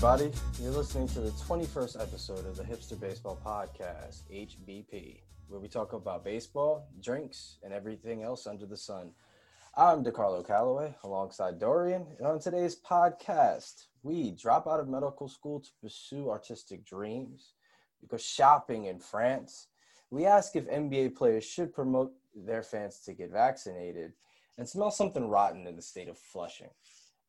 everybody. You're listening to the 21st episode of the Hipster Baseball Podcast, HBP, where we talk about baseball, drinks, and everything else under the sun. I'm DeCarlo Calloway alongside Dorian, and on today's podcast, we drop out of medical school to pursue artistic dreams. We go shopping in France. We ask if NBA players should promote their fans to get vaccinated and smell something rotten in the state of Flushing.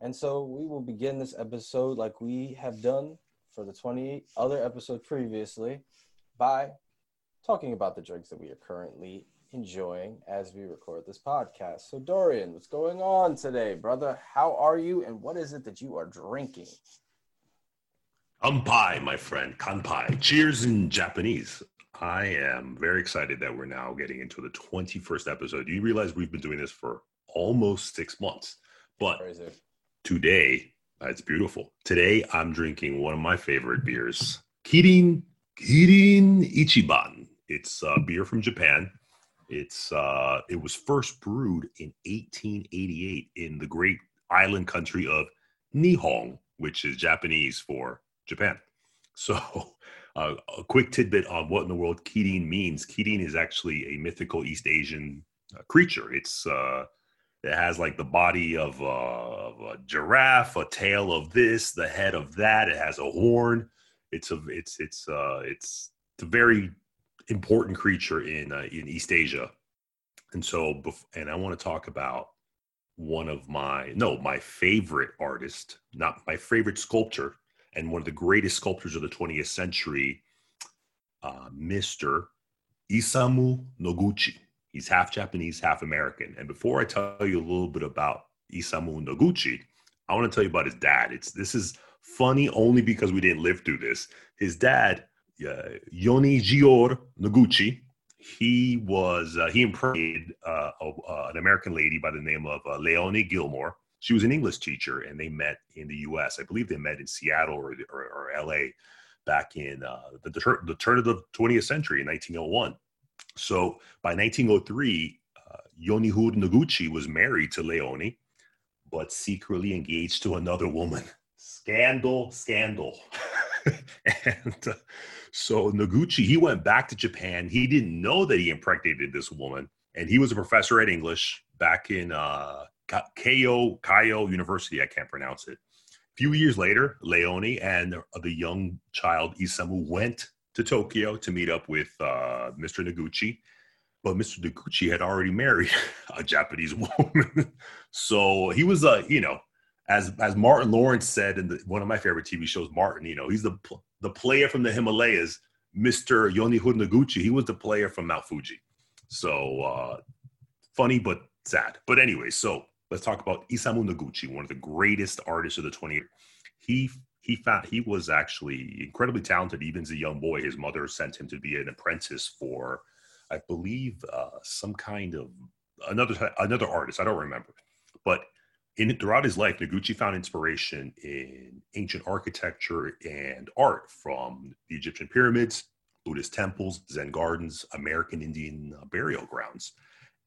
And so we will begin this episode like we have done for the 20 other episodes previously by talking about the drinks that we are currently enjoying as we record this podcast. So, Dorian, what's going on today, brother? How are you, and what is it that you are drinking? Kanpai, my friend. Kanpai. Cheers in Japanese. I am very excited that we're now getting into the 21st episode. You realize we've been doing this for almost six months, but Crazy today, it's beautiful. Today, I'm drinking one of my favorite beers, Kirin Kirin Ichiban. It's a beer from Japan. It's uh, it was first brewed in 1888 in the great island country of Nihon, which is Japanese for Japan. So, uh, a quick tidbit on what in the world Kirin means. Kirin is actually a mythical East Asian uh, creature. It's uh, it has like the body of, of, a giraffe, a tail of this, the head of that. It has a horn. It's a it's it's uh it's, it's a very important creature in uh, in East Asia. And so, and I want to talk about one of my no my favorite artist, not my favorite sculptor, and one of the greatest sculptors of the 20th century, uh, Mr. Isamu Noguchi. He's half Japanese, half American. And before I tell you a little bit about Isamu Noguchi, I want to tell you about his dad. It's this is funny only because we didn't live through this. His dad, uh, Yonejiro Noguchi, he was uh, he impregnated uh, uh, an American lady by the name of uh, Leonie Gilmore. She was an English teacher, and they met in the U.S. I believe they met in Seattle or, or, or L.A. back in uh, the, the, the turn of the 20th century in 1901. So by 1903, uh, Noguchi was married to Leonie, but secretly engaged to another woman. Scandal, scandal. and uh, so Noguchi, he went back to Japan. He didn't know that he impregnated this woman, and he was a professor at English back in uh, Keio University. I can't pronounce it. A few years later, Leonie and the young child Isamu went to Tokyo to meet up with uh, Mr. Noguchi. But Mr. Noguchi had already married a Japanese woman. so he was, uh, you know, as as Martin Lawrence said in the, one of my favorite TV shows, Martin, you know, he's the the player from the Himalayas, Mr. Yonihud Noguchi. He was the player from Mount Fuji. So uh, funny but sad. But anyway, so let's talk about Isamu Noguchi, one of the greatest artists of the 20th. He he found he was actually incredibly talented. Even as a young boy his mother sent him to be an apprentice for i believe uh, some kind of another another artist i don't remember. But in throughout his life noguchi found inspiration in ancient architecture and art from the egyptian pyramids buddhist temples zen gardens american indian uh, burial grounds.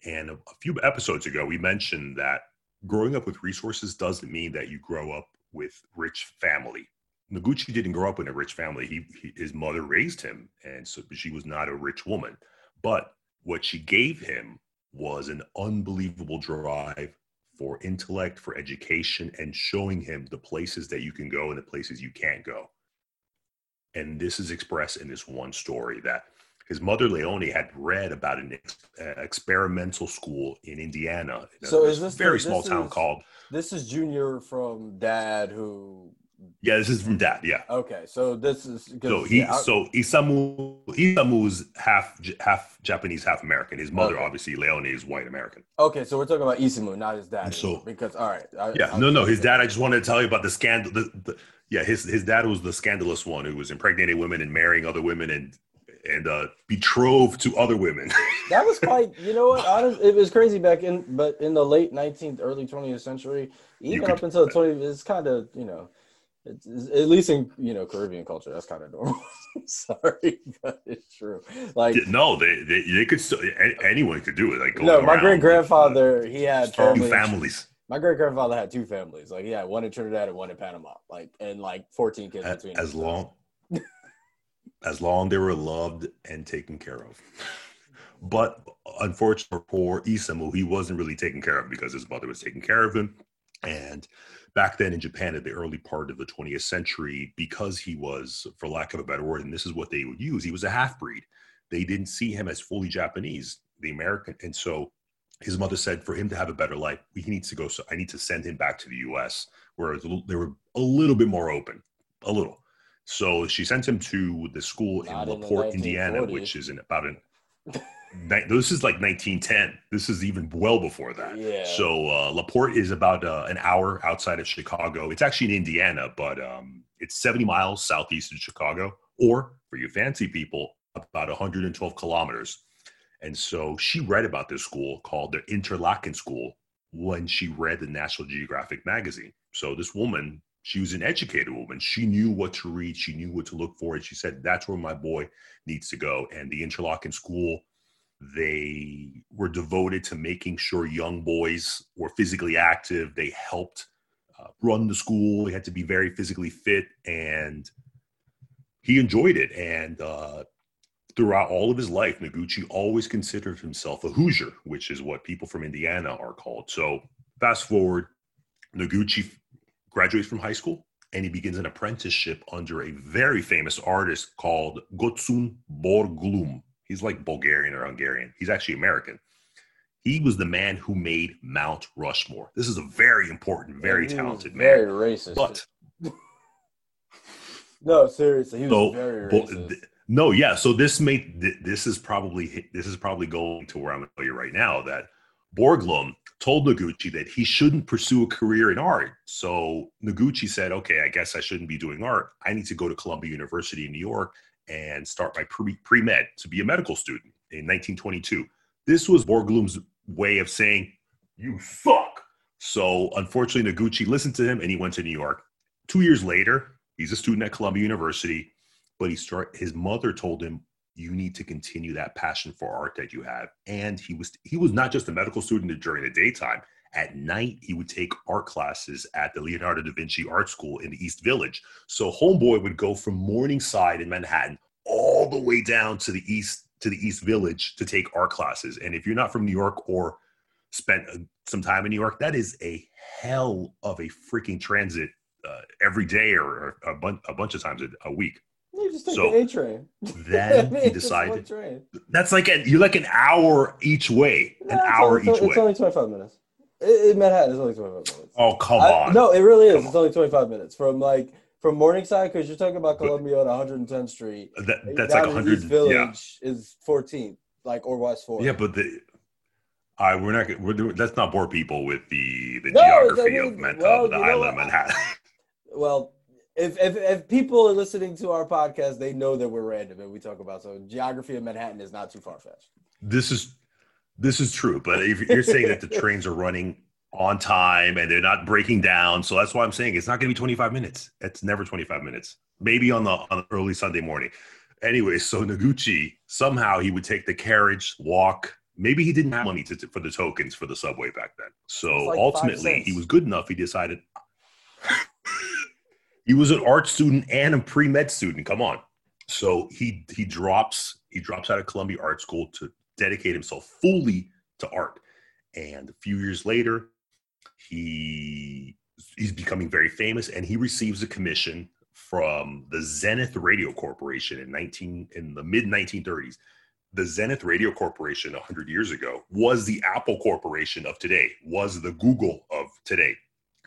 And a, a few episodes ago we mentioned that growing up with resources doesn't mean that you grow up with rich family. Noguchi didn't grow up in a rich family. He, he, his mother raised him, and so she was not a rich woman. But what she gave him was an unbelievable drive for intellect, for education, and showing him the places that you can go and the places you can't go. And this is expressed in this one story that his mother Leonie had read about an ex- uh, experimental school in Indiana. In so is this very the, small town is, called? This is Junior from Dad, who. Yeah, this is from Dad. Yeah. Okay, so this is so he yeah, so Isamu Isamu's half half Japanese, half American. His mother, okay. obviously, Leonie is white American. Okay, so we're talking about Isamu, not his dad. So because all right, I, yeah, I, no, no, his dad. I just wanted to tell you about the scandal. The, the, yeah, his his dad was the scandalous one who was impregnating women and marrying other women and and uh, betrothed to other women. that was quite, you know what? Honest, it was crazy back in, but in the late 19th, early 20th century, even up until the 20th, it's kind of, you know, it's, it's, at least in you know Caribbean culture, that's kind of normal. Sorry, but it's true. Like no, they they, they could still anyone could do it. Like no, my great grandfather, he had family, families. My great grandfather had two families. Like, yeah, one in Trinidad and one in Panama. Like, and like 14 kids as, between. As long, as long as they were loved and taken care of. But unfortunately for Isamu, he wasn't really taken care of because his mother was taking care of him. And back then in Japan, at the early part of the 20th century, because he was, for lack of a better word, and this is what they would use, he was a half breed. They didn't see him as fully Japanese, the American. And so his mother said for him to have a better life, he needs to go. So I need to send him back to the US where they were a little bit more open, a little. So she sent him to the school Not in LaPorte, Indiana, which is in about an this is like 1910. This is even well before that. Yeah. So uh, Laporte is about uh, an hour outside of Chicago. It's actually in Indiana, but um, it's 70 miles southeast of Chicago, or for you fancy people, about 112 kilometers. And so she read about this school called the Interlaken School when she read the National Geographic magazine. So this woman, she was an educated woman. She knew what to read. She knew what to look for. And she said, that's where my boy needs to go. And the Interlaken School they were devoted to making sure young boys were physically active. They helped uh, run the school. They had to be very physically fit, and he enjoyed it. And uh, throughout all of his life, Noguchi always considered himself a Hoosier, which is what people from Indiana are called. So, fast forward, Noguchi graduates from high school and he begins an apprenticeship under a very famous artist called Gutzon Borglum. He's like Bulgarian or Hungarian. He's actually American. He was the man who made Mount Rushmore. This is a very important, very yeah, talented man. Very racist. But no, seriously, he was so, very racist. no, yeah. So this made this is probably this is probably going to where I'm going to tell you right now that Borglum told Noguchi that he shouldn't pursue a career in art. So Noguchi said, "Okay, I guess I shouldn't be doing art. I need to go to Columbia University in New York and start my pre med to be a medical student in 1922. This was Borglum's way of saying, You suck. So unfortunately, Noguchi listened to him and he went to New York. Two years later, he's a student at Columbia University, but he start his mother told him, you need to continue that passion for art that you have. And he was he was not just a medical student during the daytime. At night, he would take art classes at the Leonardo da Vinci Art School in the East Village. So Homeboy would go from Morningside in Manhattan all the way down to the east to the East Village to take art classes. And if you're not from New York or spent uh, some time in New York, that is a hell of a freaking transit uh, every day or a, bun- a bunch of times a, a week. You just take so the A train. Then he decided that's like a, you're like an hour each way, no, an hour only, each it's way. It's only 25 minutes. In Manhattan, it's only 25 minutes. Oh come I, on! No, it really is. Come it's on. only 25 minutes from like from Morningside because you're talking about Columbia on 110th Street. That, that's like 100. East Village yeah. is 14th, like or West 4. Yeah, but the. I we're not we're doing let's not bore people with the the no, geography I mean, of, well, of the island of Manhattan. well, if, if if people are listening to our podcast, they know that we're random and we talk about so geography of Manhattan is not too far fetched. This is this is true, but if you're saying that the trains are running on time and they're not breaking down, so that's why I'm saying it's not going to be 25 minutes. It's never 25 minutes. Maybe on the on early Sunday morning. Anyway, so Noguchi somehow he would take the carriage, walk. Maybe he didn't have money to, for the tokens for the subway back then. So like ultimately, he was good enough. He decided he was an art student and a pre med student. Come on. So he he drops he drops out of Columbia Art School to dedicate himself fully to art. And a few years later, he he's becoming very famous, and he receives a commission from the Zenith Radio Corporation in 19 in the mid 1930s. The Zenith Radio Corporation 100 years ago was the Apple Corporation of today, was the Google of today.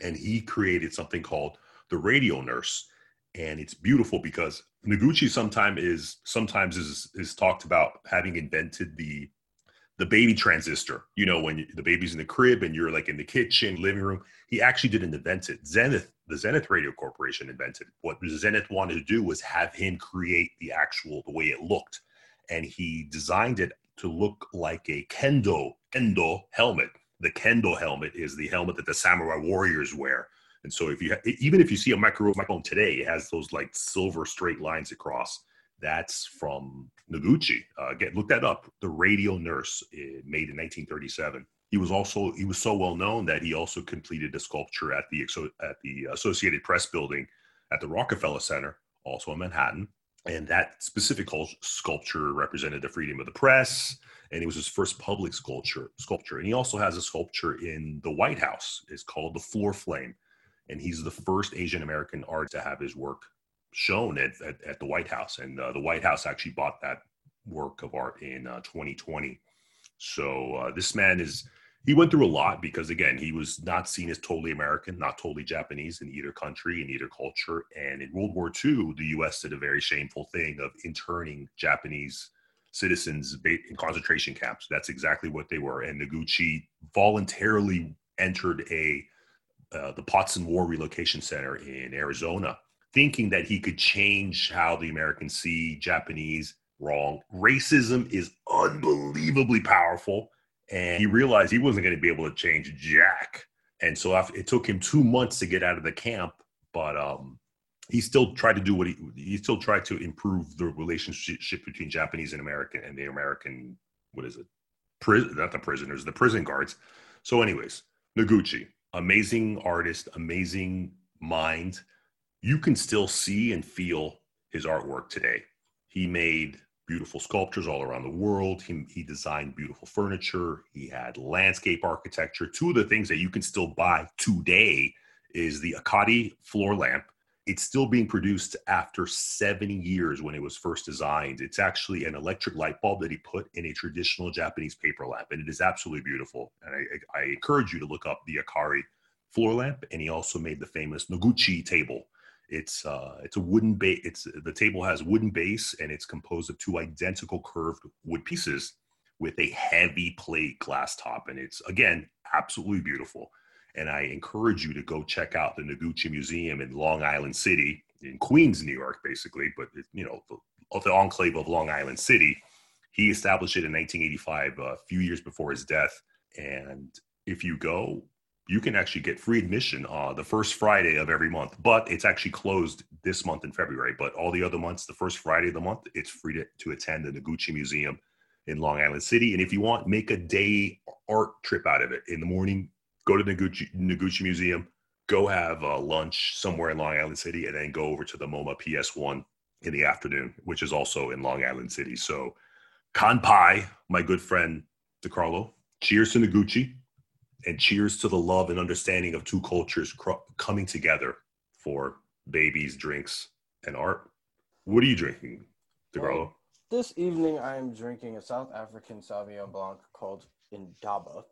And he created something called the Radio Nurse. And it's beautiful because Noguchi sometimes is sometimes is is talked about having invented the the baby transistor. You know, when the baby's in the crib and you're like in the kitchen, living room. He actually didn't invent it. Zenith, the Zenith Radio Corporation invented. What Zenith wanted to do was have him create the actual the way it looked, and he designed it to look like a kendo kendo helmet. The kendo helmet is the helmet that the samurai warriors wear. And so, if you even if you see a microphone today, it has those like silver straight lines across. That's from Noguchi. Uh, get look that up. The Radio Nurse, uh, made in 1937. He was also he was so well known that he also completed a sculpture at the at the Associated Press building at the Rockefeller Center, also in Manhattan. And that specific sculpture represented the freedom of the press, and it was his first public sculpture. Sculpture, and he also has a sculpture in the White House. It's called the Floor Flame, and he's the first Asian American artist to have his work shown at, at, at the White House. And uh, the White House actually bought that work of art in uh, 2020. So uh, this man is he went through a lot because again he was not seen as totally American, not totally Japanese in either country in either culture. And in World War II, the U.S. did a very shameful thing of interning Japanese citizens in concentration camps. That's exactly what they were. And Noguchi voluntarily entered a the Poston War Relocation Center in Arizona, thinking that he could change how the Americans see Japanese. Wrong. Racism is unbelievably powerful, and he realized he wasn't going to be able to change Jack. And so it took him two months to get out of the camp, but um, he still tried to do what he he still tried to improve the relationship between Japanese and American and the American what is it prison not the prisoners the prison guards. So, anyways, Noguchi, amazing artist, amazing mind. You can still see and feel his artwork today. He made beautiful sculptures all around the world. He, he designed beautiful furniture. He had landscape architecture. Two of the things that you can still buy today is the Akari floor lamp it's still being produced after 70 years when it was first designed. It's actually an electric light bulb that he put in a traditional Japanese paper lamp, and it is absolutely beautiful. And I, I encourage you to look up the Akari floor lamp. And he also made the famous Noguchi table. It's uh, it's a wooden base. It's the table has wooden base, and it's composed of two identical curved wood pieces with a heavy plate glass top, and it's again absolutely beautiful. And I encourage you to go check out the Noguchi Museum in Long Island City, in Queens, New York, basically, but you know, the, the enclave of Long Island City. He established it in 1985, a few years before his death. And if you go, you can actually get free admission uh, the first Friday of every month, but it's actually closed this month in February. But all the other months, the first Friday of the month, it's free to, to attend the Noguchi Museum in Long Island City. And if you want, make a day art trip out of it. In the morning, go to the Noguchi, Noguchi Museum, go have uh, lunch somewhere in Long Island City, and then go over to the MoMA PS1 in the afternoon, which is also in Long Island City. So, Kanpai, my good friend DeCarlo, cheers to Noguchi, and cheers to the love and understanding of two cultures cr- coming together for babies, drinks, and art. What are you drinking, DeCarlo? Well, this evening, I am drinking a South African Sauvignon Blanc called Indaba.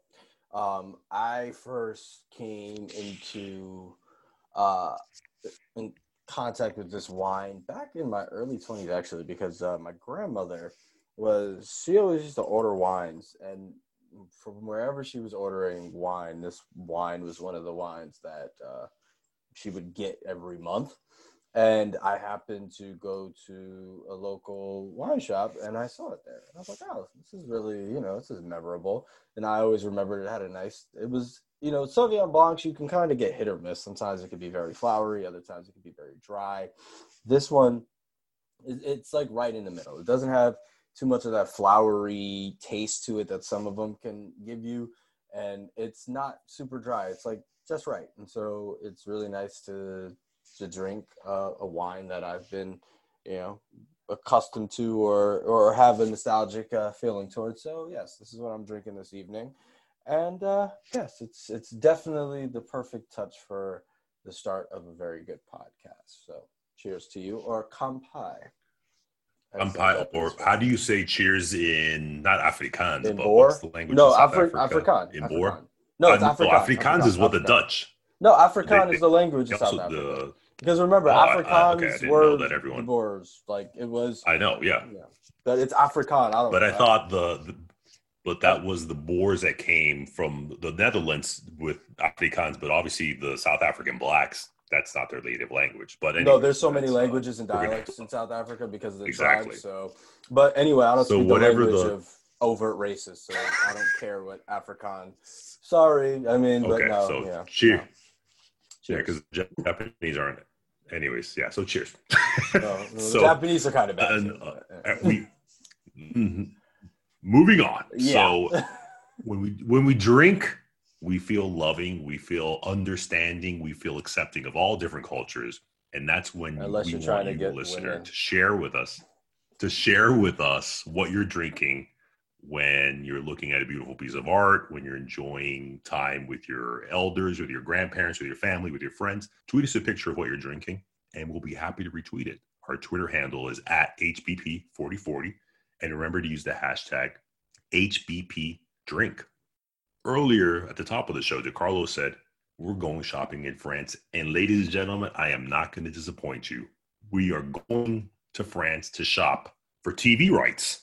Um, I first came into uh, in contact with this wine back in my early 20s, actually, because uh, my grandmother was, she always used to order wines. And from wherever she was ordering wine, this wine was one of the wines that uh, she would get every month and I happened to go to a local wine shop and I saw it there. And I was like, oh, this is really, you know, this is memorable. And I always remembered it had a nice, it was, you know, Sauvignon Blancs, you can kind of get hit or miss. Sometimes it can be very flowery, other times it can be very dry. This one, it's like right in the middle. It doesn't have too much of that flowery taste to it that some of them can give you. And it's not super dry. It's like just right. And so it's really nice to to drink uh, a wine that I've been, you know, accustomed to or or have a nostalgic uh, feeling towards. So yes, this is what I'm drinking this evening, and uh, yes, it's it's definitely the perfect touch for the start of a very good podcast. So cheers to you, or kampai. Kampai, or how do you say cheers in not Afrikaans, in but Boer? what's the language? No, Afri- Afrikaans. In Boer. No, it's uh, Afrikaans. No, Afrikaans is what the Dutch. No, Afrikaans is the language of South Africa. The, because remember, oh, Afrikaans okay, were that everyone Boers. Like it was. I know, yeah. yeah. But it's Afrikaan. I don't. But know. I thought the, the, but that was the Boers that came from the Netherlands with Afrikaans. But obviously, the South African blacks. That's not their native language. But anyway, no, there's so many uh, languages and dialects in South Africa because of the exactly. tribes. So, but anyway, I don't so speak the language the, of overt racist, so I don't care what Afrikaan. Sorry, I mean, okay, but no, so yeah. Cheer. No. Yeah, because Japanese aren't. Anyways, yeah. So cheers. So Japanese are kind of bad. Uh, we mm-hmm. moving on. Yeah. So when we when we drink, we feel loving, we feel understanding, we feel accepting of all different cultures, and that's when Unless we you're want trying to you, get listener, to share with us, to share with us what you're drinking when you're looking at a beautiful piece of art, when you're enjoying time with your elders, with your grandparents, with your family, with your friends. Tweet us a picture of what you're drinking, and we'll be happy to retweet it. Our Twitter handle is at HBP4040. And remember to use the hashtag HBP drink. Earlier at the top of the show, DeCarlo said, We're going shopping in France. And ladies and gentlemen, I am not going to disappoint you. We are going to France to shop for TV rights.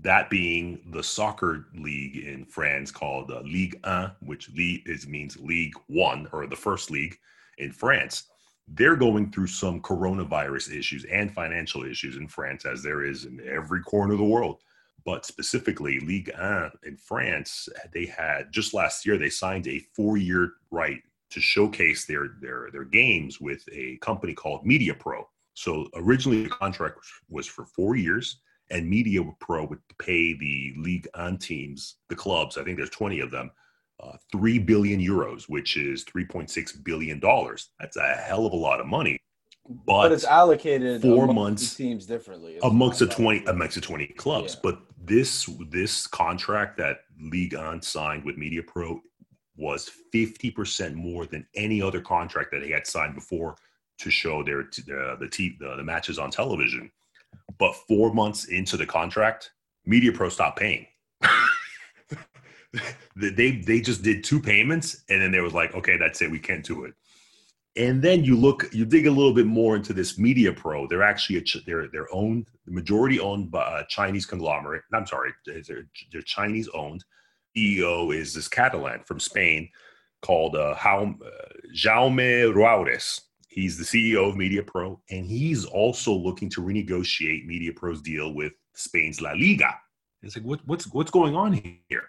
That being the soccer league in France called uh, Ligue 1, which league is, means League One or the first league in France. They're going through some coronavirus issues and financial issues in France, as there is in every corner of the world but specifically Ligue 1 in France, they had just last year they signed a four-year right to showcase their their their games with a company called Media Pro. So originally the contract was for four years, and Media Pro would pay the Ligue 1 teams, the clubs, I think there's 20 of them, uh, three billion euros, which is 3.6 billion dollars. That's a hell of a lot of money. But, But it's allocated four months the teams differently. It's amongst the 20 like- amongst the 20 clubs Yeah. but this this contract that Ligue 1 signed with media pro was 50% more than any other contract that they had signed before to show their uh, the, the the matches on television but 4 months into the contract media pro stopped paying. They they just did two payments and then they was like okay that's it. We can't do it. And then you look you dig a little bit more into this media pro. They're actually a, they're they're owned majority owned by a chinese conglomerate. I'm sorry they're, they're chinese owned. Ceo is this catalan from spain called uh, Jaume, uh, Jaume Roures. He's the CEO of Media Pro, and he's also looking to renegotiate Media Pro's deal with Spain's La Liga. It's like, what, what's what's going on here?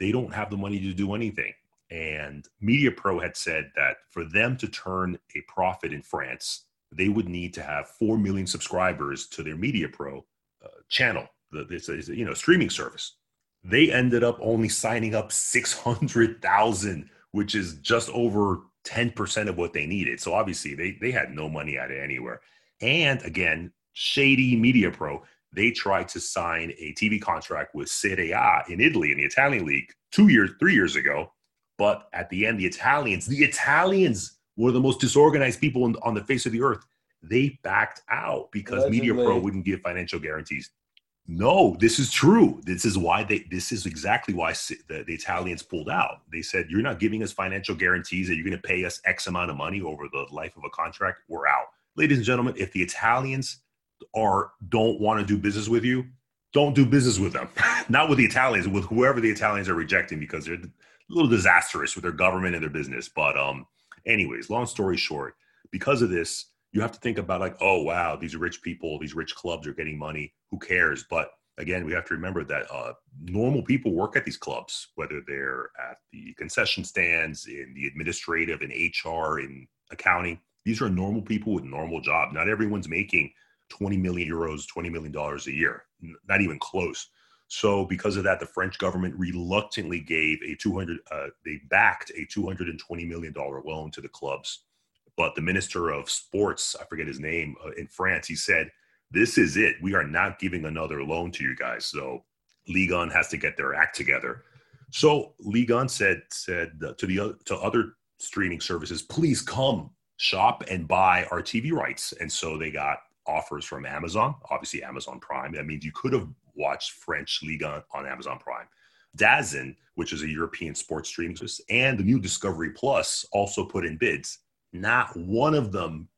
They don't have the money to do anything. And Media Pro had said that for them to turn a profit in France, they would need to have four million subscribers to their Media Pro uh, channel. It's a, you know streaming service. They ended up only signing up six hundred thousand, which is just over ten percent of what they needed. So obviously they they had no money out of anywhere. And again, shady Media Pro they tried to sign a TV contract with Serie A in Italy in the Italian league two years, three years ago. But at the end, the Italians, the Italians were the most disorganized people on, on the face of the earth. They backed out because Media Pro wouldn't give financial guarantees. No, this is true. This is why they. This is exactly why the, the Italians pulled out. They said, "You're not giving us financial guarantees that you're going to pay us X amount of money over the life of a contract. We're out." Ladies and gentlemen, if the Italians are don't want to do business with you, don't do business with them. Not with the Italians, with whoever the Italians are rejecting because they're a little disastrous with their government and their business. But um, anyways, long story short, because of this, you have to think about like, oh wow, these rich people, these rich clubs are getting money. Who cares? But again, we have to remember that uh, normal people work at these clubs, whether they're at the concession stands, in the administrative, in HR, in accounting. These are normal people with normal jobs. Not everyone's making 20 million euros, 20 million dollars a year. Not even close. So because of that, the French government reluctantly gave a 200, uh, they backed a 220 million dollar loan to the clubs. But the minister of sports, I forget his name, uh, in France, he said, "This is it. We are not giving another loan to you guys." So Ligue 1 has to get their act together. So Ligue 1 said said to the to other streaming services, "Please come shop and buy our TV rights." And so they got offers from Amazon, obviously Amazon Prime. That means you could have watched French Ligue 1 on Amazon Prime. DAZN, which is a European sports streaming service, and the new Discovery Plus also put in bids. Not one of them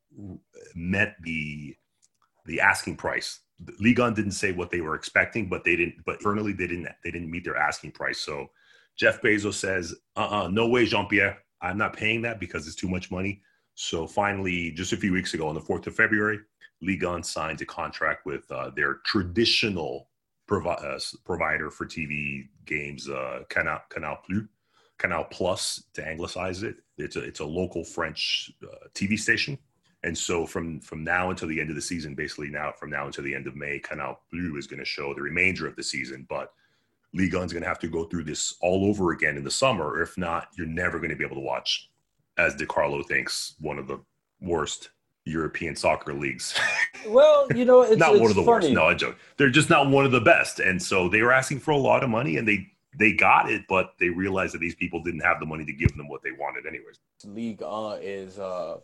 met the the asking price. 1 didn't say what they were expecting, but they didn't. But internally, they didn't. They didn't meet their asking price. So Jeff Bezos says, "Uh, uh no way, Jean Pierre. I'm not paying that because it's too much money." So finally, just a few weeks ago, on the fourth of February, 1 signs a contract with uh, their traditional provi- uh, provider for TV games, uh, Canal Canal Plus, Canal Plus to anglicize it. It's a it's a local French uh, TV station, and so from from now until the end of the season, basically now from now until the end of May, Canal Plus is going to show the remainder of the season. But Ligue 1's going to have to go through this all over again in the summer. If not, you're never going to be able to watch, as DeCarlo thinks, one of the worst European soccer leagues. Well, you know, it's not it's one of the funny. worst. No, I joke. They're just not one of the best, and so they were asking for a lot of money, and they they got it, but they realized that these people didn't have the money to give them what they wanted, anyways. League uh, is uh,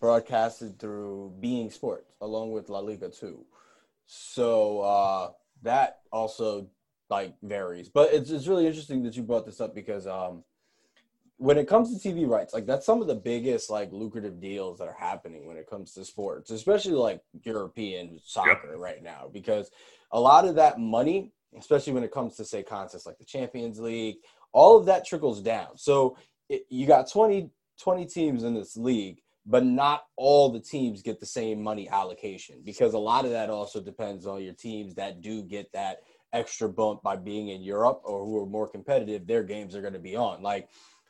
broadcasted through beIN Sports along with La Liga too, so uh, that also like varies. But it's it's really interesting that you brought this up because um, when it comes to TV rights, like that's some of the biggest like lucrative deals that are happening when it comes to sports, especially like European soccer yep. right now, because a lot of that money, especially when it comes to say contests like the Champions League, all of that trickles down. So it, you got 20, 20 teams in this league, but not all the teams get the same money allocation because a lot of that also depends on your teams that do get that extra bump by being in Europe or who are more competitive, their games are going to be on. Like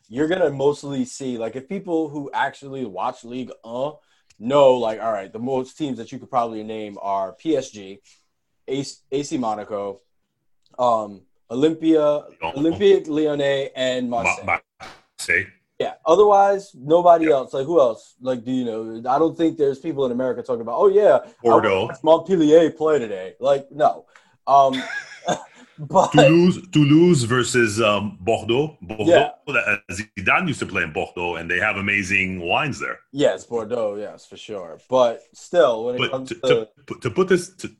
you're gonna mostly see like if people who actually watch league uh know like all right the most teams that you could probably name are PSG, AC, Monaco, um, Olympia, Olympique Lyonnais, and Marseille. Say. Yeah. Otherwise, nobody else. Like who else? Like, do you know? I don't think there's people in America talking about. Oh yeah, Bordeaux, Montpellier play today. Like no. Um, But Toulouse, Toulouse versus um, Bordeaux. Bordeaux. Yeah. Uh, Zidane used to play in Bordeaux, and they have amazing wines there. Yes, Bordeaux. Yes, for sure. But still, when it but comes to, to, to, to put this to,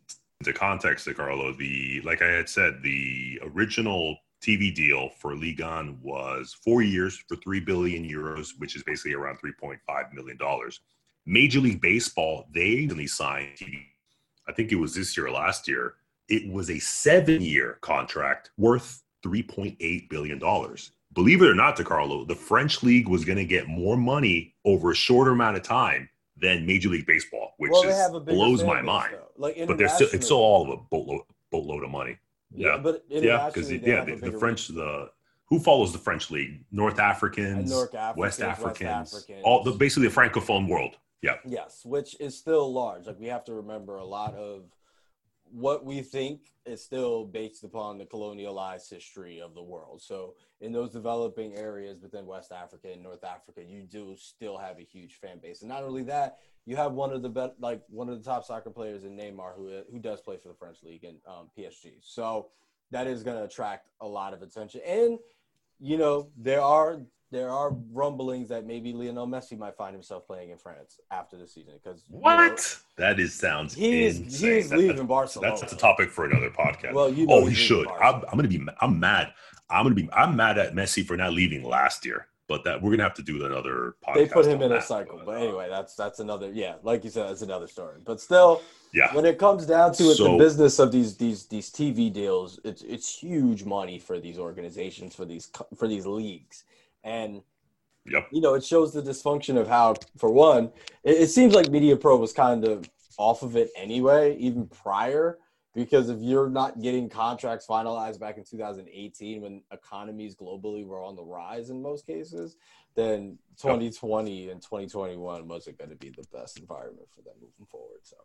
into context, De Carlo, the like I had said, the original TV deal for Ligue 1 was four years for three billion euros, which is basically around three point five million dollars. Major League Baseball, they only signed I think it was this year or last year it was a seven year contract worth $3.8 billion. Believe it or not, DeCarlo, the French league was going to get more money over a shorter amount of time than Major League Baseball, which well, is, blows my mind. Like but they're still it's still all of a boatload, boatload of money. Yeah, yeah. but yeah, because yeah, the, the French the who follows the French league? North Africans, North Africans West Africans, West Africans, all the basically the francophone world. Yeah. Yes, which is still large. Like we have to remember a lot of what we think is still based upon the colonialized history of the world. So in those developing areas within West Africa and North Africa, you do still have a huge fan base. And not only that, you have one of the best, like one of the top soccer players in Neymar, who who does play for the French league and um, PSG. So that is going to attract a lot of attention. And you know there are there are rumblings that maybe Lionel Messi might find himself playing in France after the season because what you know, that is sounds he's he's leaving that, Barcelona. That's, a topic for another podcast. Well, you know oh, he should. I'm, I'm, gonna be. I'm mad. I'm gonna be. I'm mad at Messi for not leaving last year. But that we're gonna have to do another podcast. They put him in that. a cycle, but anyway, that's that's another. Yeah, like you said, that's another story. But still, yeah. When it comes down to it, so, the business of these these these TV deals, it's it's huge money for these organizations, for these for these leagues, and Yep. You know, it shows the dysfunction of how, for one, it, it seems like Media Pro was kind of off of it anyway, even prior. Because if you're not getting contracts finalized back in 2018 when economies globally were on the rise in most cases, then 2020 and 2021 wasn't going to be the best environment for them moving forward. So,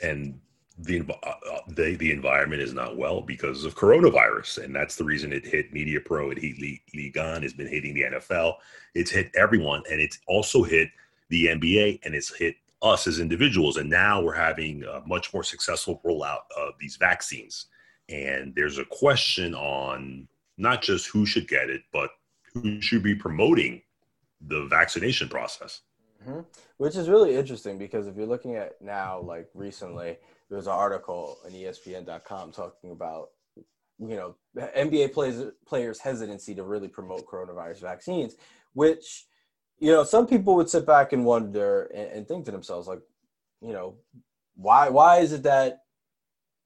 and the, uh, uh, the the environment is not well because of coronavirus, and that's the reason it hit Media Pro, it hit League, On, it's been hitting the NFL, it's hit everyone, and it's also hit the NBA, and it's hit us as individuals. And now we're having a much more successful rollout of these vaccines, and there's a question on not just who should get it, but who should be promoting the vaccination process. Mm-hmm. Which is really interesting because if you're looking at now, like recently there was an article on ESPN.com talking about you know NBA players players hesitancy to really promote coronavirus vaccines, which you know some people would sit back and wonder and, and think to themselves like, you know, why why is it that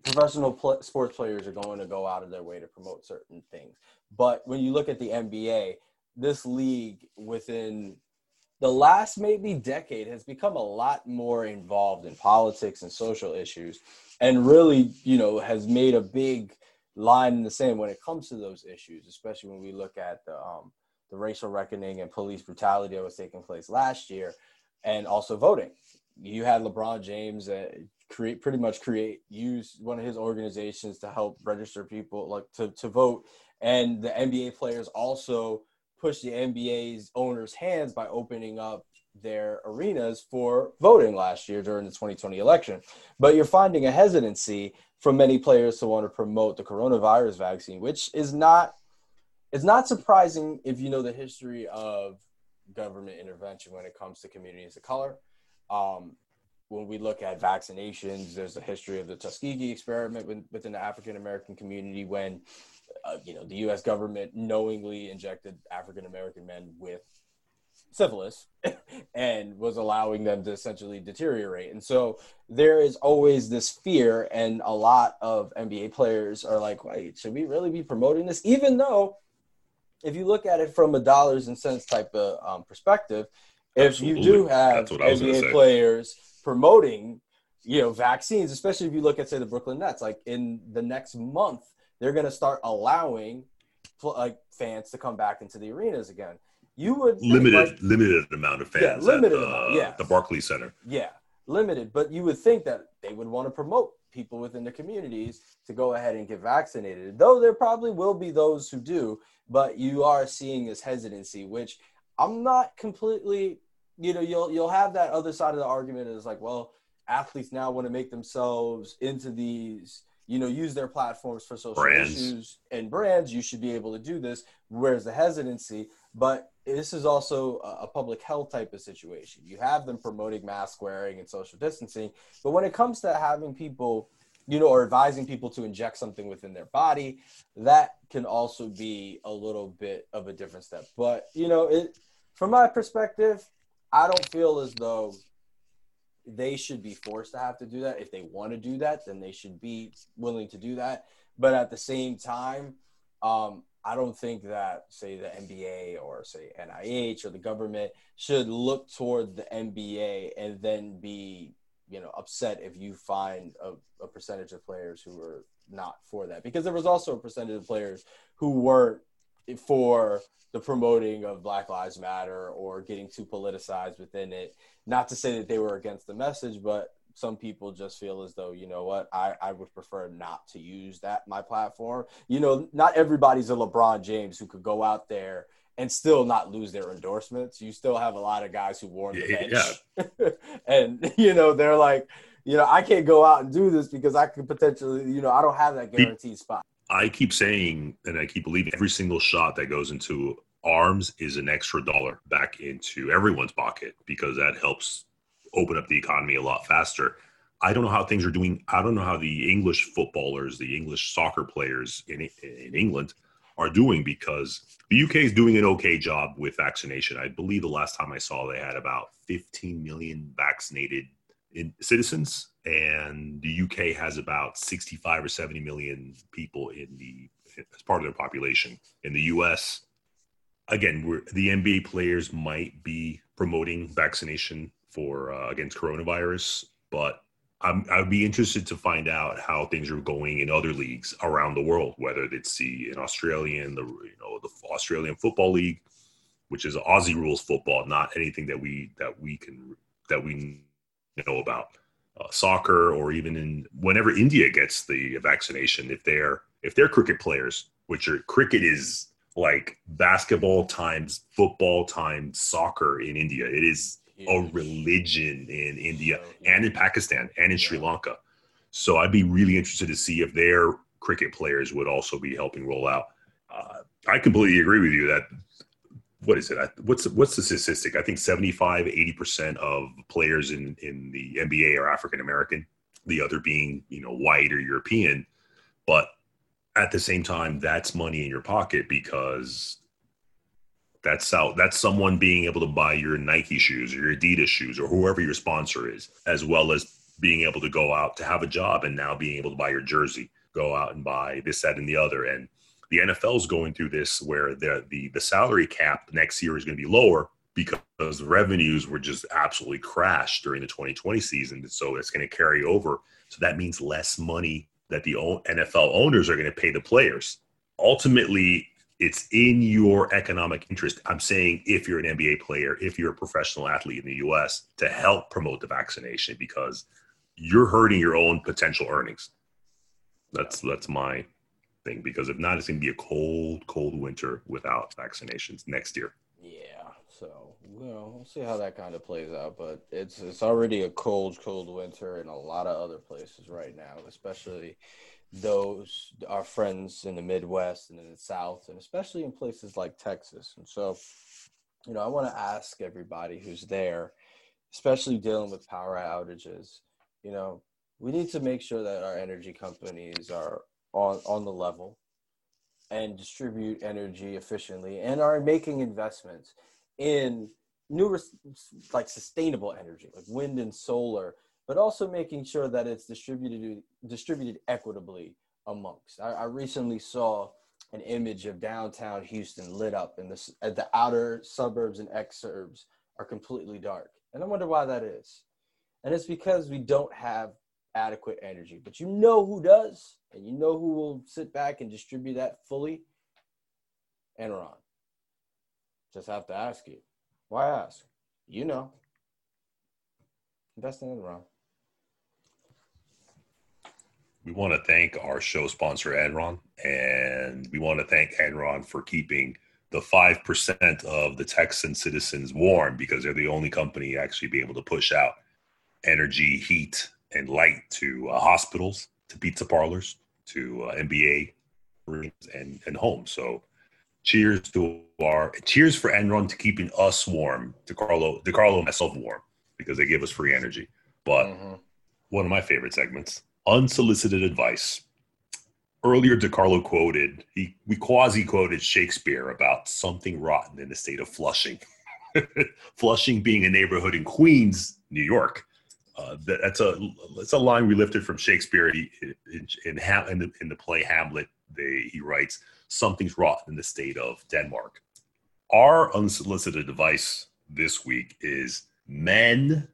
professional pl- sports players are going to go out of their way to promote certain things? But when you look at the NBA, this league within the last maybe decade has become a lot more involved in politics and social issues and really you know has made a big line in the sand when it comes to those issues especially when we look at the um, the racial reckoning and police brutality that was taking place last year and also voting. You had lebron james uh, create pretty much create use one of his organizations to help register people like to, to vote. And the nba players also push the nba's owners hands by opening up their arenas for voting last year during the 2020 election. But you're finding a hesitancy from many players to want to promote the coronavirus vaccine which is not it's not surprising if you know the history of government intervention when it comes to communities of color. Um, when we look at vaccinations, there's a history of the Tuskegee experiment within the African American community when, uh, you know, the U.S. government knowingly injected African American men with syphilis and was allowing them to essentially deteriorate. And so there is always this fear, and a lot of NBA players are like, wait, should we really be promoting this? Even though, if you look at it from a dollars and cents type of um, perspective, if Absolutely. you do have NBA players promoting, you know, vaccines, especially if you look at say the Brooklyn Nets, like in the next month, they're going to start allowing like fans to come back into the arenas again. You would limited like, limited amount of fans. Yeah, limited at, amount. Uh, yeah, the Barclays Center. Yeah, limited. But you would think that they would want to promote people within the communities to go ahead and get vaccinated. Though there probably will be those who do, but you are seeing this hesitancy, which I'm not completely you know you'll you'll have that other side of the argument is like well athletes now want to make themselves into these you know use their platforms for social brands. issues and brands you should be able to do this. Where's the hesitancy? But this is also a public health type of situation. You have them promoting mask wearing and social distancing but when it comes to having people you know or advising people to inject something within their body that can also be a little bit of a different step. But you know it from my perspective I don't feel as though they should be forced to have to do that. If they want to do that, then they should be willing to do that. But at the same time, um, I don't think that, say, the NBA or say NIH or the government should look toward the NBA and then be, you know, upset if you find a, a percentage of players who are not for that. Because there was also a percentage of players who weren't for the promoting of Black Lives Matter or getting too politicized within it. Not to say that they were against the message, but some people just feel as though, you know what, I, I would prefer not to use that, my platform. You know, not everybody's a LeBron James who could go out there and still not lose their endorsements. You still have a lot of guys who warn the bench. Yeah. and, you know, they're like, you know, I can't go out and do this because I could potentially, you know, I don't have that guaranteed spot. I keep saying, and I keep believing, every single shot that goes into arms is an extra dollar back into everyone's pocket because that helps open up the economy a lot faster. I don't know how things are doing. I don't know how the English footballers, the English soccer players in in England are doing because the UK is doing an okay job with vaccination. I believe the last time I saw they had about 15 million vaccinated citizens, and the UK has about 65 or 70 million people in the as part of their population. In the US, again, the NBA players might be promoting vaccination for uh, against coronavirus, but I'm, I'd be interested to find out how things are going in other leagues around the world, whether it's the in Australian, the you know the Australian Football League, which is Aussie rules football, not anything that we that we can that we know about uh, soccer or even in whenever India gets the vaccination, if they're if they're cricket players, which are cricket is like basketball times football times soccer in India. It is a religion in India and in Pakistan and in Sri Lanka. So I'd be really interested to see if their cricket players would also be helping roll out. Uh, I completely agree with you that what is it? What's what's the statistic? I think 75, 80% of players in, in the NBA are African American, the other being, you know, white or European. But at the same time, that's money in your pocket because that's out that's someone being able to buy your Nike shoes or your Adidas shoes or whoever your sponsor is, as well as being able to go out to have a job and now being able to buy your jersey, go out and buy this, that, and the other. And the NFL is going through this where the the the salary cap next year is going to be lower because revenues were just absolutely crashed during the 2020 season. So it's going to carry over. So that means less money that the NFL owners are going to pay the players. Ultimately, it's in your economic interest. I'm saying if you're an NBA player, if you're a professional athlete in the US, to help promote the vaccination because you're hurting your own potential earnings. That's that's my thing because if not, it's going to be a cold, cold winter without vaccinations next year. Yeah, so know, we'll see how that kind of plays out. But it's it's already a cold, cold winter in a lot of other places right now, especially those our friends in the Midwest and in the South, and especially in places like Texas. And so, you know, I want to ask everybody who's there, especially dealing with power outages. You know, we need to make sure that our energy companies are on on the level and distribute energy efficiently and are making investments in new like sustainable energy like wind and solar but also making sure that it's distributed distributed equitably amongst i, I recently saw an image of downtown houston lit up and the, the outer suburbs and exurbs are completely dark and i wonder why that is and it's because we don't have adequate energy. But you know who does, and you know who will sit back and distribute that fully? Enron. Just have to ask you. Why ask? You know. Invest in Enron. We want to thank our show sponsor, Enron, and we want to thank Enron for keeping the 5% of the Texan citizens warm because they're the only company actually be able to push out energy, heat, and light to uh, hospitals, to pizza parlors, to uh, NBA rooms and, and homes. So cheers to our cheers for Enron to keeping us warm, DeCarlo, DeCarlo and myself warm because they give us free energy. But mm-hmm. one of my favorite segments, unsolicited advice. Earlier, DeCarlo quoted, he we quasi quoted Shakespeare about something rotten in the state of Flushing. Flushing being a neighborhood in Queens, New York. Uh, that, that's a that's a line we lifted from Shakespeare in in, in, in, the, in the play Hamlet. They, he writes, "Something's rotten in the state of Denmark." Our unsolicited advice this week is: men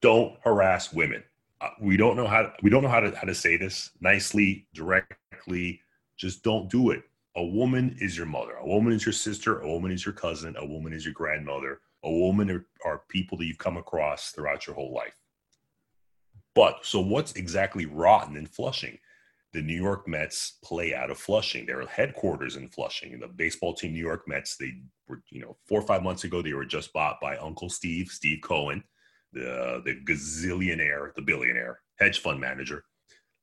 don't harass women. Uh, we don't know how we don't know how to how to say this nicely, directly. Just don't do it. A woman is your mother. A woman is your sister. A woman is your cousin. A woman is your grandmother a woman are, are people that you've come across throughout your whole life. But so what's exactly rotten in Flushing? The New York Mets play out of Flushing. Their headquarters in Flushing. The baseball team New York Mets, they were, you know, four or five months ago, they were just bought by Uncle Steve, Steve Cohen, the the gazillionaire, the billionaire hedge fund manager.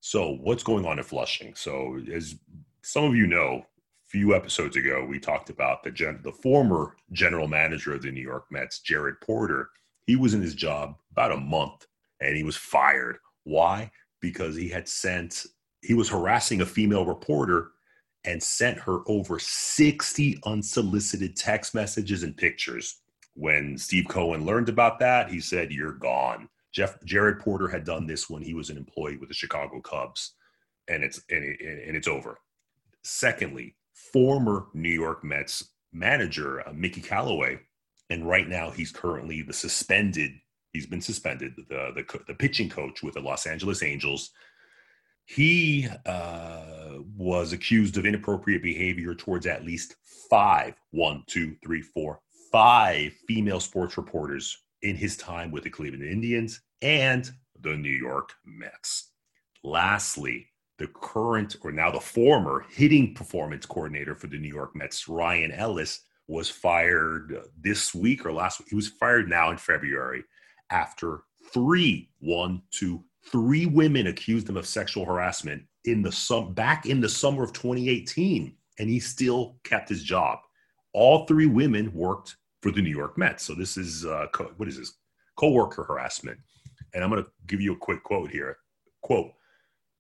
So what's going on in Flushing? So as some of you know, a few episodes ago, we talked about the gen- the former general manager of the New York Mets, Jared Porter. He was in his job about a month and he was fired. Why? Because he had sent he was harassing a female reporter and sent her over 60 unsolicited text messages and pictures. When Steve Cohen learned about that, he said, "You're gone." Jeff Jared Porter had done this when he was an employee with the Chicago Cubs, and it's and, it, and it's over. Secondly, former New York Mets manager, uh, Mickey Callaway, and right now he's currently the suspended. He's been suspended, the the, the pitching coach with the Los Angeles Angels. He uh, was accused of inappropriate behavior towards at least five, one, two, three, four, five female sports reporters in his time with the Cleveland Indians and the New York Mets. Lastly, the current or now the former hitting performance coordinator for the New York Mets, Ryan Ellis, was fired this week or last week. He was fired now in February after three, one, two, three women accused him of sexual harassment in the sum back in the summer of 2018, and he still kept his job. All three women worked for the New York Mets. So this is uh, co- what is this? Co-worker harassment. And I'm going to give you a quick quote here. Quote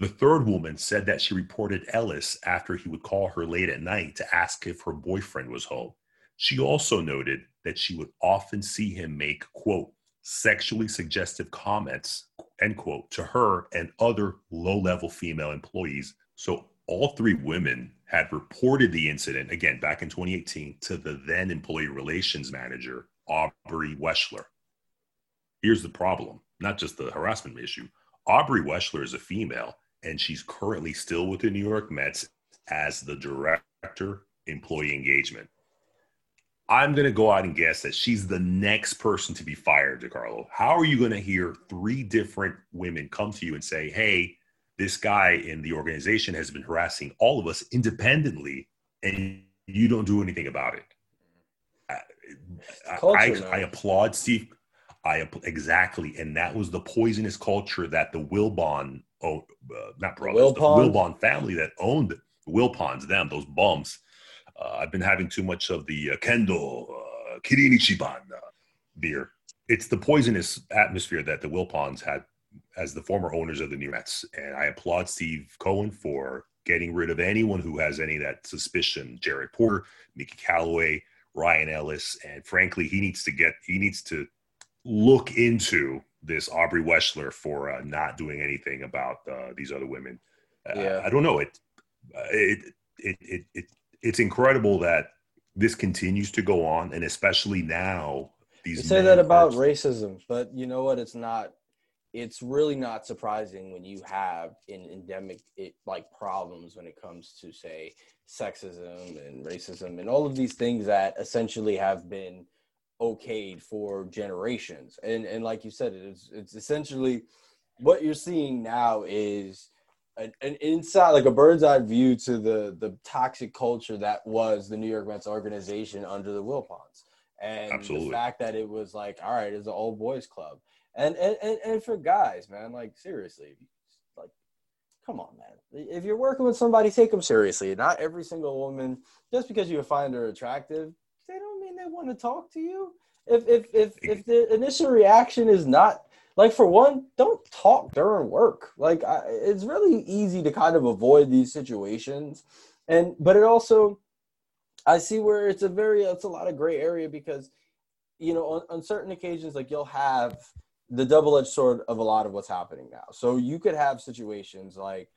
the third woman said that she reported Ellis after he would call her late at night to ask if her boyfriend was home. She also noted that she would often see him make, quote, sexually suggestive comments, end quote, to her and other low level female employees. So all three women had reported the incident, again, back in 2018, to the then employee relations manager, Aubrey Wechsler. Here's the problem not just the harassment issue. Aubrey Wechsler is a female and she's currently still with the New York Mets as the director employee engagement. I'm going to go out and guess that she's the next person to be fired, DeCarlo. How are you going to hear three different women come to you and say, hey, this guy in the organization has been harassing all of us independently, and you don't do anything about it? I, I, I applaud Steve. I exactly, and that was the poisonous culture that the Wilpon, oh, uh, not brothers, the Wilpon family that owned Wilpons, them those bums uh, I've been having too much of the uh, Kendo uh, Kirin Ichiban uh, beer. It's the poisonous atmosphere that the Wilpons had as the former owners of the New Mets. And I applaud Steve Cohen for getting rid of anyone who has any of that suspicion. Jared Porter, Mickey Callaway, Ryan Ellis, and frankly, he needs to get he needs to look into this Aubrey Wechsler for uh, not doing anything about uh, these other women. Uh, yeah. I don't know it. Uh, it it it, it it's incredible that this continues to go on, and especially now. These you say that about racism, but you know what? It's not. It's really not surprising when you have an endemic it, like problems when it comes to say sexism and racism and all of these things that essentially have been okayed for generations. And and like you said, it's it's essentially what you're seeing now is an, an inside like a bird's eye view to the the toxic culture that was the New York Mets organization under the Wilpons. And Absolutely. the fact that it was like, all right, it's an old boys club. And, and and and for guys, man, like seriously, like come on, man. If you're working with somebody, take them seriously. Not every single woman, just because you find her attractive, they don't mean they want to talk to you. If if if if the initial reaction is not like for one, don't talk during work. Like I, it's really easy to kind of avoid these situations, and but it also, I see where it's a very it's a lot of gray area because, you know, on, on certain occasions, like you'll have the double edged sword of a lot of what's happening now. So you could have situations like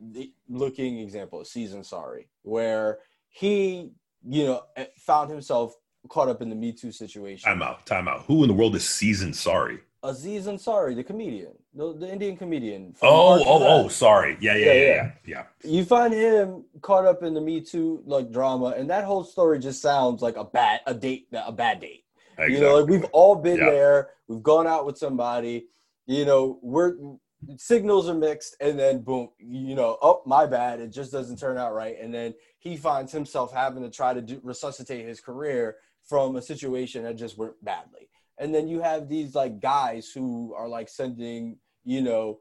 the looking example, of season sorry, where he, you know, eh, found himself caught up in the Me Too situation. Time out, time out. Who in the world is season sorry? Aziz Ansari, the comedian, the, the Indian comedian. Oh, oh, oh, oh, sorry. Yeah yeah, yeah yeah, yeah, yeah, You find him caught up in the Me Too like drama, and that whole story just sounds like a bad a date, a bad date. Exactly. You know, like we've all been there. We've gone out with somebody. You know, we're signals are mixed, and then boom, you know, oh my bad, it just doesn't turn out right, and then he finds himself having to try to do, resuscitate his career from a situation that just went badly and then you have these like guys who are like sending you know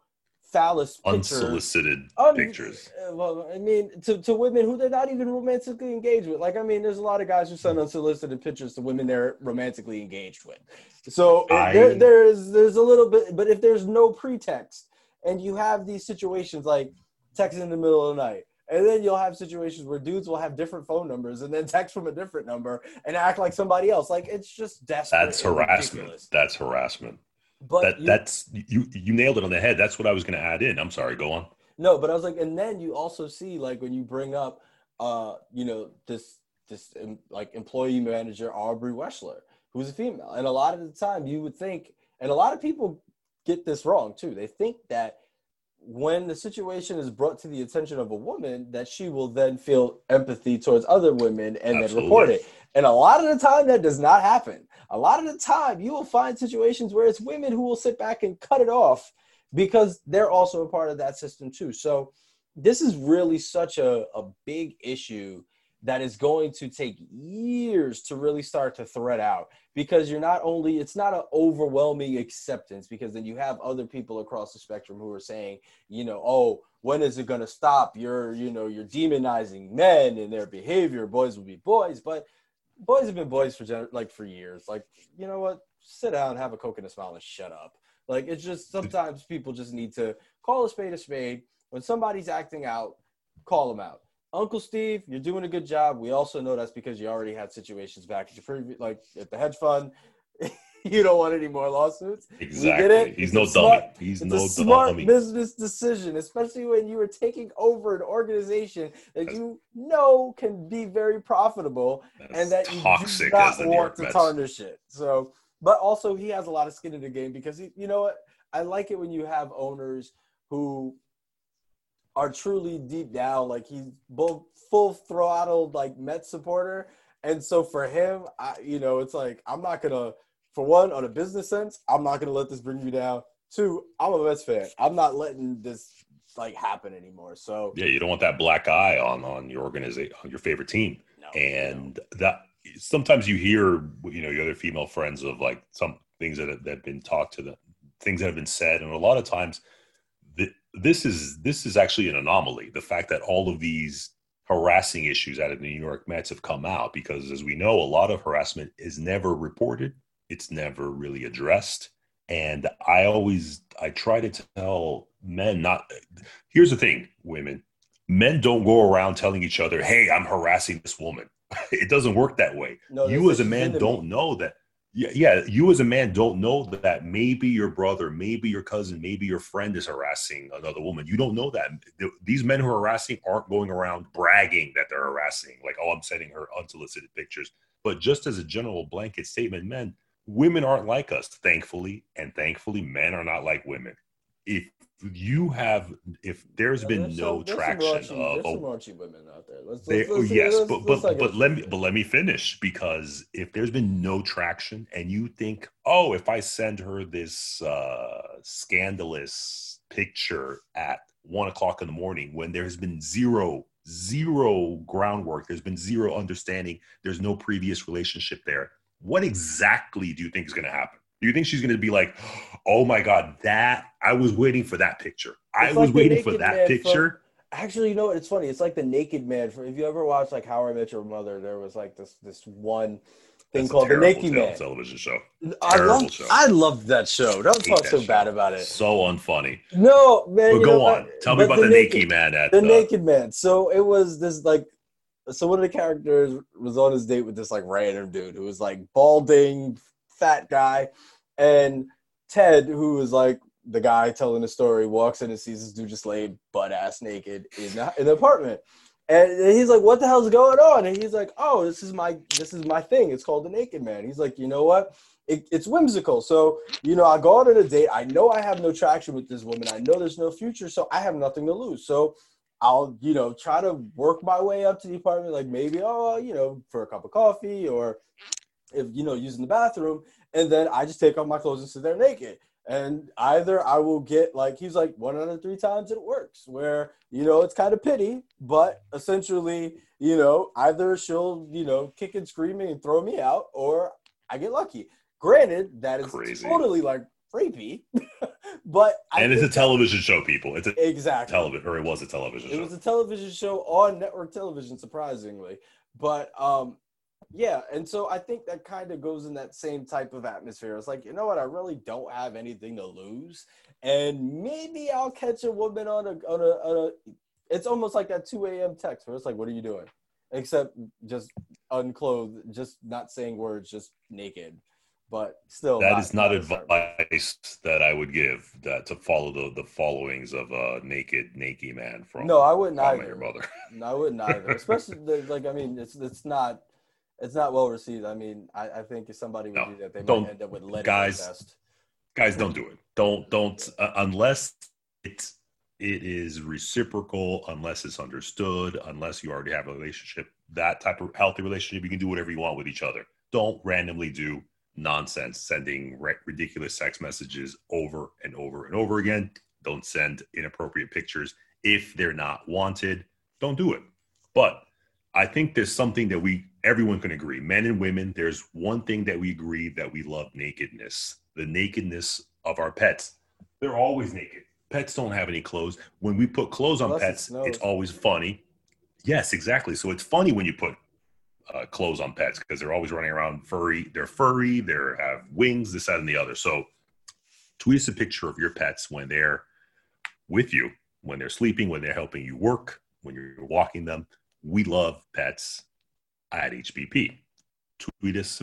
phallus pictures, unsolicited um, pictures. Uh, well, I mean, to, to women who they're not even romantically engaged with. Like, I mean, there's a lot of guys who send unsolicited pictures to women they're romantically engaged with. So I... there, there's there's a little bit, but if there's no pretext, and you have these situations like texting in the middle of the night, and then you'll have situations where dudes will have different phone numbers and then text from a different number and act like somebody else. Like it's just desperate. That's harassment. Ridiculous. That's harassment. But that, you, that's you you nailed it on the head. That's what I was going to add in. I'm sorry. Go on. No, but I was like, and then you also see like when you bring up, uh, you know, this this um, like employee manager Aubrey Wechsler, who's a female, and a lot of the time you would think, and a lot of people get this wrong too. They think that when the situation is brought to the attention of a woman that she will then feel empathy towards other women and Absolutely. then report it. And a lot of the time that does not happen. A lot of the time you will find situations where it's women who will sit back and cut it off because they're also a part of that system too. So this is really such a, a big issue that is going to take years to really start to thread out because you're not only it's not an overwhelming acceptance because then you have other people across the spectrum who are saying you know oh when is it going to stop? You're you know you're demonizing men and their behavior. Boys will be boys. But boys have been boys for like for years. Like you know what? Sit down have a coke and a smile and shut up. Like it's just mm-hmm. sometimes people just need to call a spade a spade. When somebody's acting out call them out Uncle Steve, you're doing a good job. We also know that's because you already had situations back at your previous, like at the hedge fund. you don't want any more lawsuits. Exactly. He's no smart, dummy. He's no a smart dummy. business decision, especially when you are taking over an organization that that's, you know can be very profitable and that you do not want to tarnish it. So, but also he has a lot of skin in the game because he, you know what? I like it when you have owners who are truly deep down like he's both full throttled like Met supporter And so for him, I, you know, it's like I'm not gonna, for one, on a business sense, I'm not gonna let this bring me down. Two, I'm a Mets fan. I'm not letting this like happen anymore. So yeah, you don't want that black eye on on your organization, on your favorite team, no, and no. that sometimes you hear, you know, your other female friends of like some things that have, that have been talked to the things that have been said, and a lot of times this is this is actually an anomaly. The fact that all of these harassing issues out of the New York Mets have come out because, as we know, a lot of harassment is never reported. It's never really addressed. And I always I try to tell men not. Here's the thing, women. Men don't go around telling each other, "Hey, I'm harassing this woman." it doesn't work that way. No, you as a man don't know that yeah, yeah. You as a man don't know that maybe your brother, maybe your cousin, maybe your friend is harassing another woman. You don't know that. These men who are harassing aren't going around bragging that they're harassing, like, oh, I'm sending her unsolicited pictures. But just as a general blanket statement, men, women aren't like us, thankfully, and thankfully, men are not like women. If you have if there's been there's no some, traction some raunchy, of some raunchy women out there. Let's, let's, let's, yes, but but but let me but let me finish because if there's been no traction and you think, oh, if I send her this uh, scandalous picture at one o'clock in the morning when there has been zero zero groundwork, there's been zero understanding, there's no previous relationship there. What exactly do you think is going to happen? Do you think she's going to be like, oh my God, that I was waiting for that picture. It's I was waiting for that picture. From, actually, you know what? It's funny. It's like the naked man. For if you ever watched like How I Met Your Mother, there was like this this one thing That's called the Naked Man television show. I loved, show. I loved that show. Don't talk so show. bad about it. So unfunny. No, man. But go on. Tell me about the, the naked, naked, man. At the, the Naked Man. So it was this like. So one of the characters was on his date with this like random dude who was like balding, fat guy, and Ted, who was like the guy telling the story, walks in and sees this dude just laid butt ass naked in the, in the apartment. And he's like, "What the hell's going on?" And he's like, "Oh, this is my this is my thing. It's called the Naked Man." He's like, "You know what? It, it's whimsical. So you know, I go out on a date. I know I have no traction with this woman. I know there's no future. So I have nothing to lose. So I'll you know try to work my way up to the apartment. Like maybe oh you know for a cup of coffee or if you know using the bathroom and then I just take off my clothes and sit there naked. And either I will get like he's like one out of three times it works, where you know it's kind of pity, but essentially, you know, either she'll you know kick and screaming and throw me out, or I get lucky. Granted, that is Crazy. totally like creepy but I and it's a television show, people. It's a exactly television, or it was a television. It show. was a television show on network television, surprisingly. But um, yeah, and so I think that kind of goes in that same type of atmosphere. It's like, you know what, I really don't have anything to lose, and maybe I'll catch a woman on a on a, on a it's almost like that 2 a.m. text where it's like, what are you doing? Except just unclothed, just not saying words, just naked. But still, that not, is not, advice that I would give that to follow the the followings of a naked, naked man from. No, I wouldn't either. Your mother. No, I wouldn't either. Especially like I mean, it's it's not it's not well received. I mean, I, I think if somebody would no, do that, they might end up with letting guys. Guys, don't do it. Don't don't uh, unless it's it is reciprocal, unless it's understood, unless you already have a relationship, that type of healthy relationship, you can do whatever you want with each other. Don't randomly do nonsense, sending ridiculous sex messages over and over and over again. Don't send inappropriate pictures if they're not wanted. Don't do it. But I think there's something that we everyone can agree, men and women. There's one thing that we agree that we love nakedness, the nakedness of our pets. They're always naked. Pets don't have any clothes. When we put clothes on Unless pets, it it's always funny. Yes, exactly. So it's funny when you put uh, clothes on pets because they're always running around furry. They're furry. They have wings, this, that, and the other. So tweet us a picture of your pets when they're with you, when they're sleeping, when they're helping you work, when you're walking them we love pets at HBP. Tweet us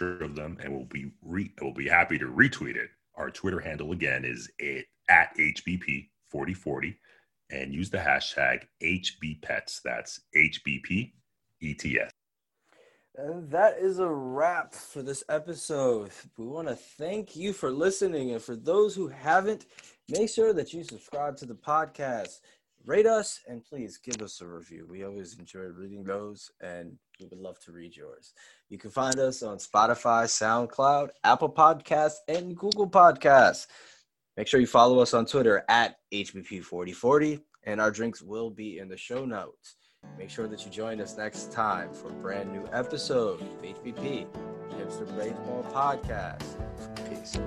of them, and we'll be re- we'll be happy to retweet it. Our Twitter handle again is it, at HBP forty forty, and use the hashtag HBPets. That's HBP ETS. And that is a wrap for this episode. We want to thank you for listening. And for those who haven't, make sure that you subscribe to the podcast rate us and please give us a review. We always enjoy reading those and we would love to read yours. You can find us on Spotify, SoundCloud, Apple Podcasts, and Google Podcasts. Make sure you follow us on Twitter at HBP4040 and our drinks will be in the show notes. Make sure that you join us next time for a brand new episode of HBP, Hipster Baseball Podcast. Peace.